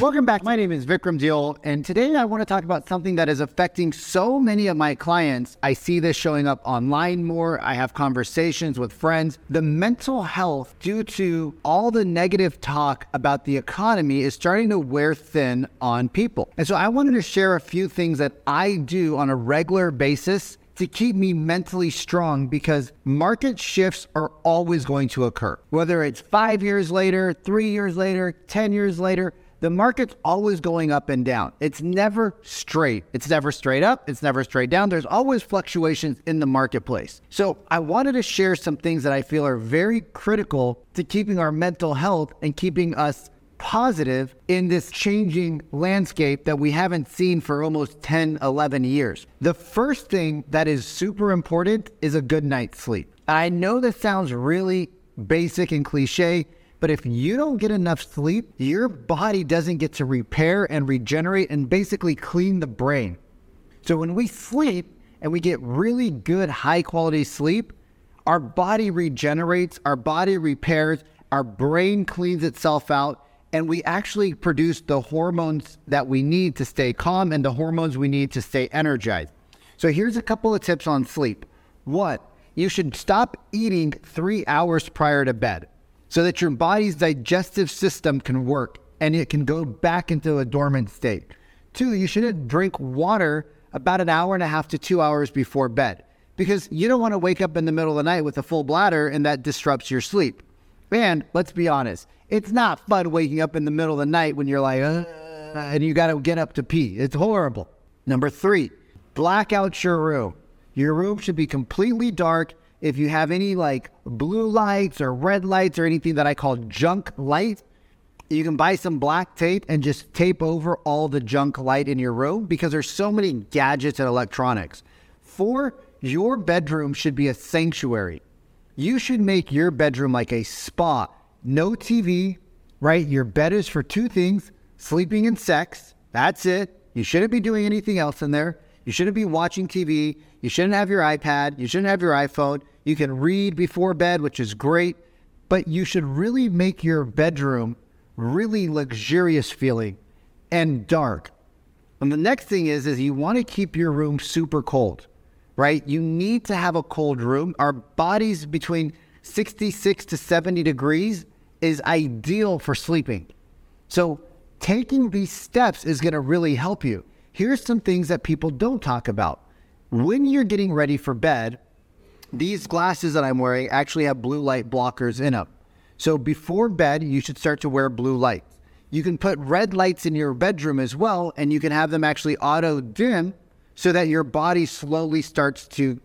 Welcome back. My name is Vikram Deol, and today I want to talk about something that is affecting so many of my clients. I see this showing up online more. I have conversations with friends. The mental health, due to all the negative talk about the economy, is starting to wear thin on people. And so I wanted to share a few things that I do on a regular basis to keep me mentally strong because market shifts are always going to occur. Whether it's five years later, three years later, 10 years later, the market's always going up and down. It's never straight. It's never straight up. It's never straight down. There's always fluctuations in the marketplace. So I wanted to share some things that I feel are very critical to keeping our mental health and keeping us positive in this changing landscape that we haven't seen for almost 10, 11 years. The first thing that is super important is a good night's sleep. I know this sounds really basic and cliche, but if you don't get enough sleep, your body doesn't get to repair and regenerate and basically clean the brain. So when we sleep and we get really good, high quality sleep, our body regenerates, our body repairs, our brain cleans itself out, and we actually produce the hormones that we need to stay calm and the hormones we need to stay energized. So here's a couple of tips on sleep. One, You should stop eating three hours prior to bed so that your body's digestive system can work and it can go back into a dormant state. Two, you shouldn't drink water about an hour and a half to two hours before bed because you don't want to wake up in the middle of the night with a full bladder and that disrupts your sleep. And let's be honest, it's not fun waking up in the middle of the night when you're like, uh, and you got to get up to pee. It's horrible. Number three, black out your room. Your room should be completely dark. If you have any like blue lights or red lights or anything that I call junk light, you can buy some black tape and just tape over all the junk light in your room because there's so many gadgets and electronics. Four, your bedroom should be a sanctuary. You should make your bedroom like a spa. No TV, right? Your bed is for two things sleeping and sex. That's it. You shouldn't be doing anything else in there. You shouldn't be watching TV. You shouldn't have your iPad. You shouldn't have your iPhone. You can read before bed, which is great, but you should really make your bedroom really luxurious feeling and dark. And the next thing is is you want to keep your room super cold right? You need to have a cold room. Our bodies between 66 to 70 degrees is ideal for sleeping. So, taking these steps is going to really help you. Here's some things that people don't talk about. When you're getting ready for bed, these glasses that I'm wearing actually have blue light blockers in them. So, before bed, you should start to wear blue lights. You can put red lights in your bedroom as well, and you can have them actually auto dim so that your body slowly starts to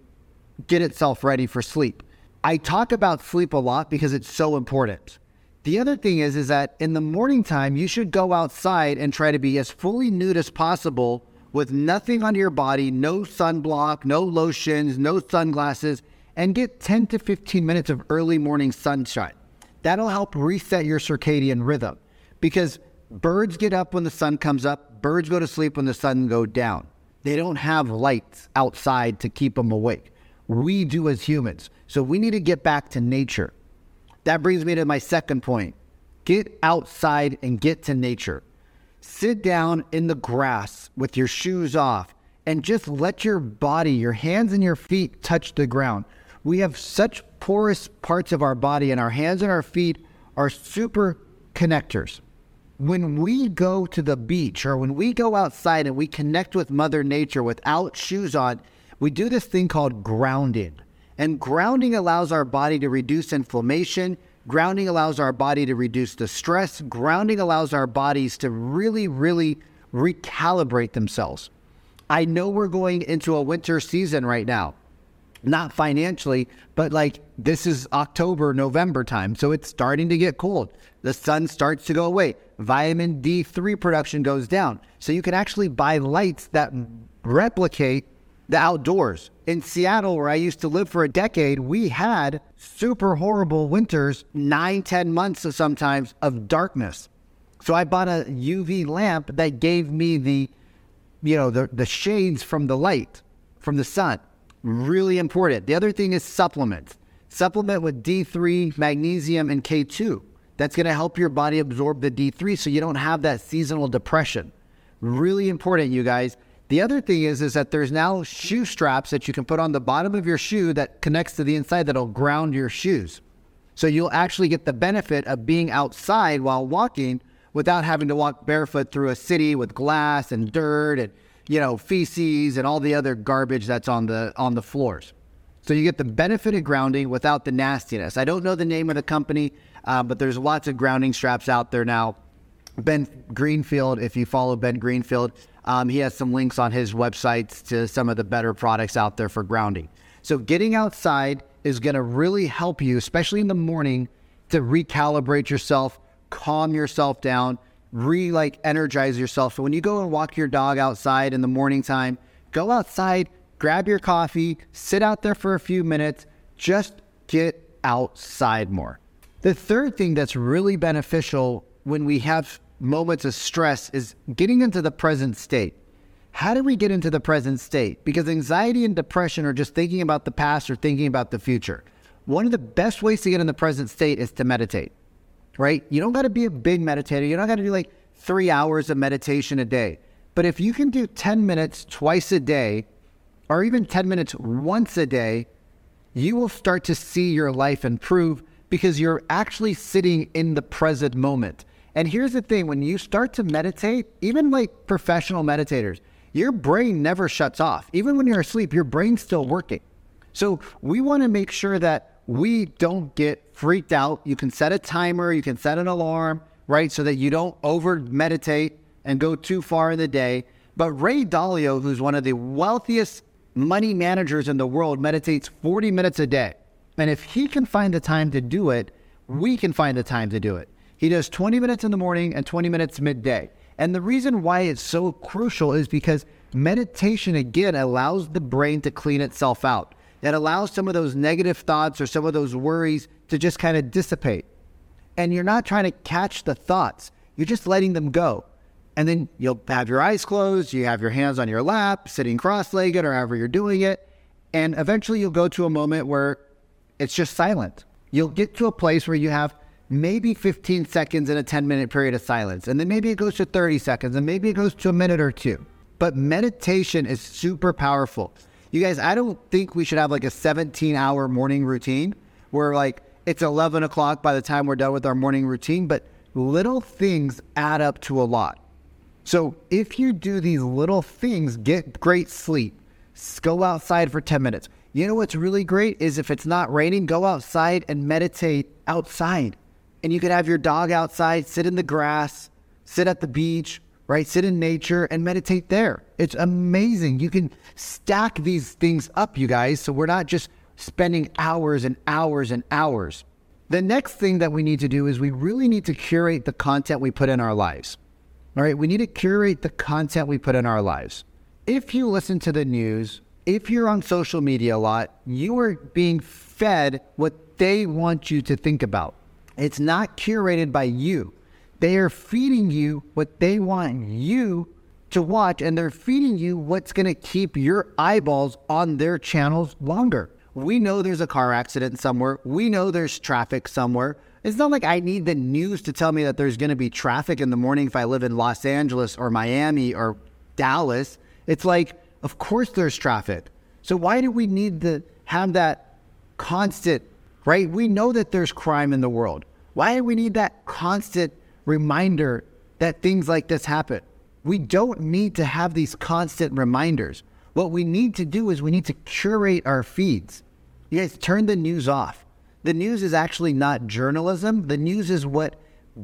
get itself ready for sleep. I talk about sleep a lot because it's so important. The other thing is is that in the morning time you should go outside and try to be as fully nude as possible with nothing on your body, no sunblock, no lotions, no sunglasses, and get 10 to 15 minutes of early morning sunshine. That'll help reset your circadian rhythm because birds get up when the sun comes up, birds go to sleep when the sun goes down. They don't have lights outside to keep them awake. We do as humans. So we need to get back to nature. That brings me to my second point get outside and get to nature. Sit down in the grass with your shoes off and just let your body, your hands and your feet touch the ground. We have such porous parts of our body, and our hands and our feet are super connectors when we go to the beach or when we go outside and we connect with Mother Nature without shoes on, we do this thing called grounding. And grounding allows our body to reduce inflammation. Grounding allows our body to reduce the stress. Grounding allows our bodies to really, really recalibrate themselves. I know we're going into a winter season right now not financially, but like this is October, November time. So it's starting to get cold. The sun starts to go away. Vitamin D3 production goes down. So you can actually buy lights that replicate the outdoors. In Seattle, where I used to live for a decade, we had super horrible winters, nine, ten months of sometimes of darkness. So I bought a UV lamp that gave me the, you know, the, the shades from the light, from the sun. Really important. The other thing is supplements. Supplement with D3, magnesium, and K2. That's going to help your body absorb the D3 so you don't have that seasonal depression. Really important, you guys. The other thing is, is that there's now shoe straps that you can put on the bottom of your shoe that connects to the inside that'll ground your shoes. So you'll actually get the benefit of being outside while walking without having to walk barefoot through a city with glass and dirt and you know feces and all the other garbage that's on the on the floors. So you get the benefit of grounding without the nastiness. I don't know the name of the company, uh, but there's lots of grounding straps out there now. Ben Greenfield, if you follow Ben Greenfield, um, he has some links on his websites to some of the better products out there for grounding. So getting outside is going to really help you, especially in the morning, to recalibrate yourself, calm yourself down, re like energize yourself. So when you go and walk your dog outside in the morning time, go outside, grab your coffee, sit out there for a few minutes, just get outside more. The third thing that's really beneficial when we have moments of stress is getting into the present state. How do we get into the present state? Because anxiety and depression are just thinking about the past or thinking about the future. One of the best ways to get in the present state is to meditate, right? You don't got to be a big meditator. You don't got to do like three hours of meditation a day. But if you can do 10 minutes twice a day, or even 10 minutes once a day, you will start to see your life improve because you're actually sitting in the present moment. And here's the thing when you start to meditate, even like professional meditators, your brain never shuts off. Even when you're asleep, your brain's still working. So we want to make sure that we don't get freaked out. You can set a timer, you can set an alarm, right? So that you don't over meditate and go too far in the day. But Ray Dalio, who's one of the wealthiest money managers in the world, meditates 40 minutes a day. And if he can find the time to do it, we can find the time to do it. He does 20 minutes in the morning and 20 minutes midday. And the reason why it's so crucial is because meditation, again, allows the brain to clean itself out. It allows some of those negative thoughts or some of those worries to just kind of dissipate. And you're not trying to catch the thoughts, you're just letting them go. And then you'll have your eyes closed, you have your hands on your lap, sitting cross legged or however you're doing it. And eventually you'll go to a moment where it's just silent. You'll get to a place where you have maybe 15 seconds in a 10 minute period of silence. And then maybe it goes to 30 seconds and maybe it goes to a minute or two. But meditation is super powerful. You guys, I don't think we should have like a 17 hour morning routine where like it's 11 o'clock by the time we're done with our morning routine, but little things add up to a lot. So if you do these little things, get great sleep, go outside for 10 minutes. You know what's really great is if it's not raining, go outside and meditate outside and you could have your dog outside, sit in the grass, sit at the beach, right? Sit in nature and meditate there. It's amazing. You can stack these things up, you guys, so we're not just spending hours and hours and hours. The next thing that we need to do is we really need to curate the content we put in our lives. All right, we need to curate the content we put in our lives. If you listen to the news, if you're on social media a lot, you are being fed what they want you to think about. It's not curated by you. They are feeding you what they want you to watch, and they're feeding you what's going to keep your eyeballs on their channels longer. We know there's a car accident somewhere. We know there's traffic somewhere. It's not like I need the news to tell me that there's going to be traffic in the morning if I live in Los Angeles or Miami or Dallas. It's like, of course there's traffic. So why do we need to have that constant right? We know that there's crime in the world. Why do we need that constant reminder that things like this happen? We don't need to have these constant reminders. What we need to do is we need to curate our feeds. You guys turn the news off. The news is actually not journalism. The news is what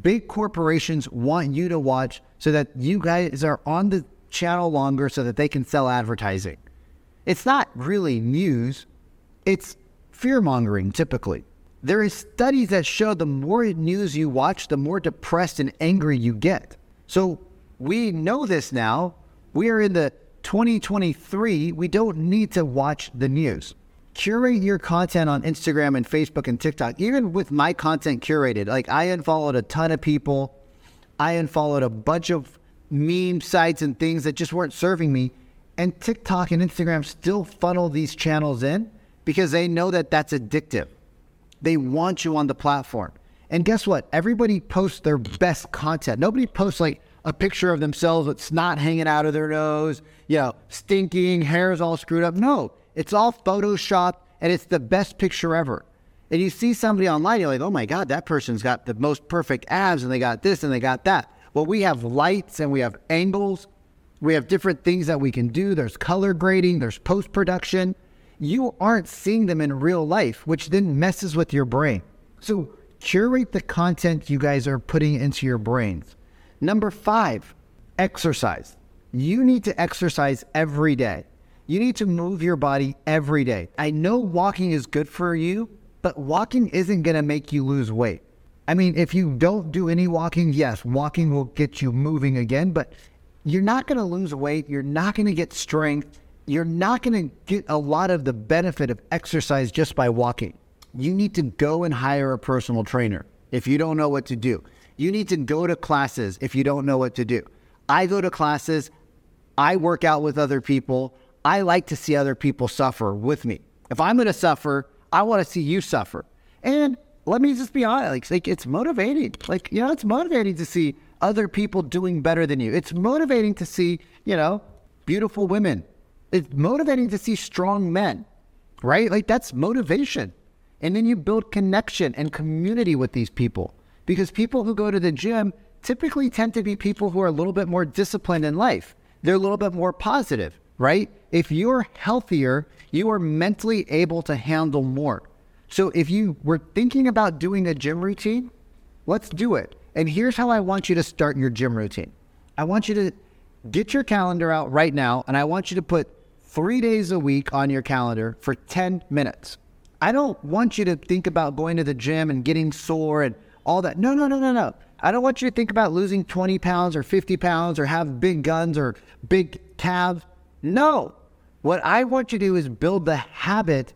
big corporations want you to watch so that you guys are on the channel longer so that they can sell advertising. It's not really news. It's fear mongering typically. There is studies that show the more news you watch, the more depressed and angry you get. So we know this now. We are in the 2023. We don't need to watch the news. Curate your content on Instagram and Facebook and TikTok. Even with my content curated, like I unfollowed a ton of people. I unfollowed a bunch of meme sites and things that just weren't serving me. And TikTok and Instagram still funnel these channels in because they know that that's addictive. They want you on the platform. And guess what? Everybody posts their best content. Nobody posts like a picture of themselves with snot hanging out of their nose, you know, stinking, hair's all screwed up. No, it's all Photoshop and it's the best picture ever. And you see somebody online, you're like, oh my God, that person's got the most perfect abs and they got this and they got that. Well, we have lights and we have angles. We have different things that we can do. There's color grading, there's post production. You aren't seeing them in real life, which then messes with your brain. So curate the content you guys are putting into your brains. Number five, exercise. You need to exercise every day. You need to move your body every day. I know walking is good for you, but walking isn't going to make you lose weight. I mean, if you don't do any walking, yes, walking will get you moving again, but you're not going to lose weight. You're not going to get strength. You're not going to get a lot of the benefit of exercise just by walking. You need to go and hire a personal trainer if you don't know what to do. You need to go to classes if you don't know what to do. I go to classes, I work out with other people. I like to see other people suffer with me. If I'm going to suffer, I want to see you suffer. And let me just be honest, like it's motivating. Like, you know, it's motivating to see other people doing better than you. It's motivating to see, you know, beautiful women. It's motivating to see strong men, right? Like that's motivation. And then you build connection and community with these people because people who go to the gym typically tend to be people who are a little bit more disciplined in life. They're a little bit more positive, right? If you're healthier, you are mentally able to handle more. So if you were thinking about doing a gym routine, let's do it. And here's how I want you to start your gym routine. I want you to get your calendar out right now, and I want you to put three days a week on your calendar for 10 minutes. I don't want you to think about going to the gym and getting sore and all that. No, no, no, no, no. I don't want you to think about losing 20 pounds or 50 pounds or have big guns or big calves. No. What I want you to do is build the habit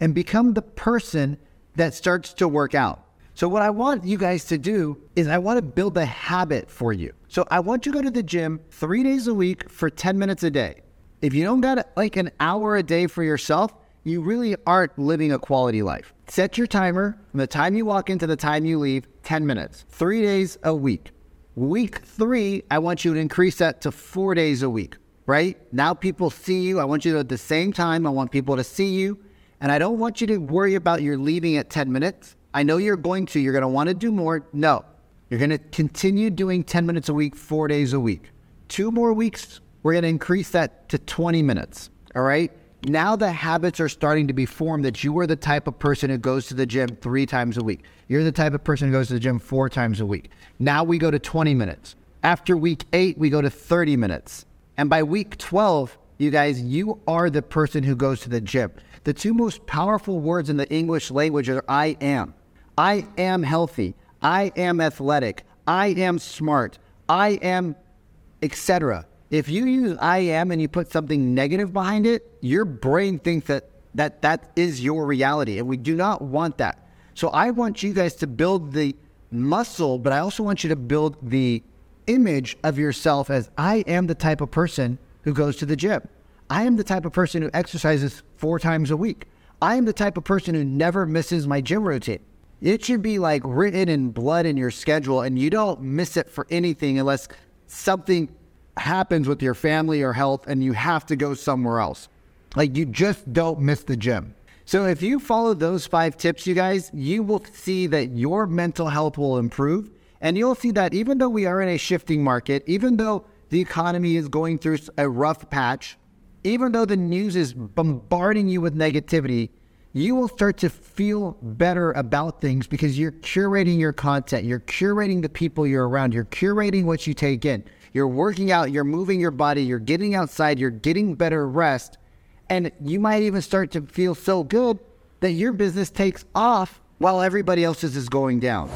and become the person that starts to work out. So, what I want you guys to do is, I want to build a habit for you. So, I want you to go to the gym three days a week for 10 minutes a day. If you don't got like an hour a day for yourself, you really aren't living a quality life. Set your timer from the time you walk in to the time you leave 10 minutes, three days a week. Week three, I want you to increase that to four days a week, right? Now people see you. I want you to at the same time, I want people to see you. And I don't want you to worry about your leaving at 10 minutes. I know you're going to, you're going to want to do more. No, you're going to continue doing 10 minutes a week, four days a week. Two more weeks, we're going to increase that to 20 minutes. All right. Now the habits are starting to be formed that you are the type of person who goes to the gym three times a week. You're the type of person who goes to the gym four times a week. Now we go to 20 minutes. After week eight, we go to 30 minutes. And by week 12, you guys, you are the person who goes to the gym. The two most powerful words in the English language are I am. I am healthy. I am athletic. I am smart. I am, etc. If you use I am and you put something negative behind it, your brain thinks that that, that is your reality. And we do not want that. So I want you guys to build the muscle, but I also want you to build the image of yourself as I am the type of person who goes to the gym. I am the type of person who exercises four times a week. I am the type of person who never misses my gym routine. It should be like written in blood in your schedule, and you don't miss it for anything unless something happens with your family or health and you have to go somewhere else. Like you just don't miss the gym. So if you follow those five tips, you guys, you will see that your mental health will improve. And you'll see that even though we are in a shifting market, even though the economy is going through a rough patch, even though the news is bombarding you with negativity, you will start to feel better about things because you're curating your content, you're curating the people you're around, you're curating what you take in. You're working out, you're moving your body, you're getting outside, you're getting better rest, and you might even start to feel so good that your business takes off while everybody else's is going down.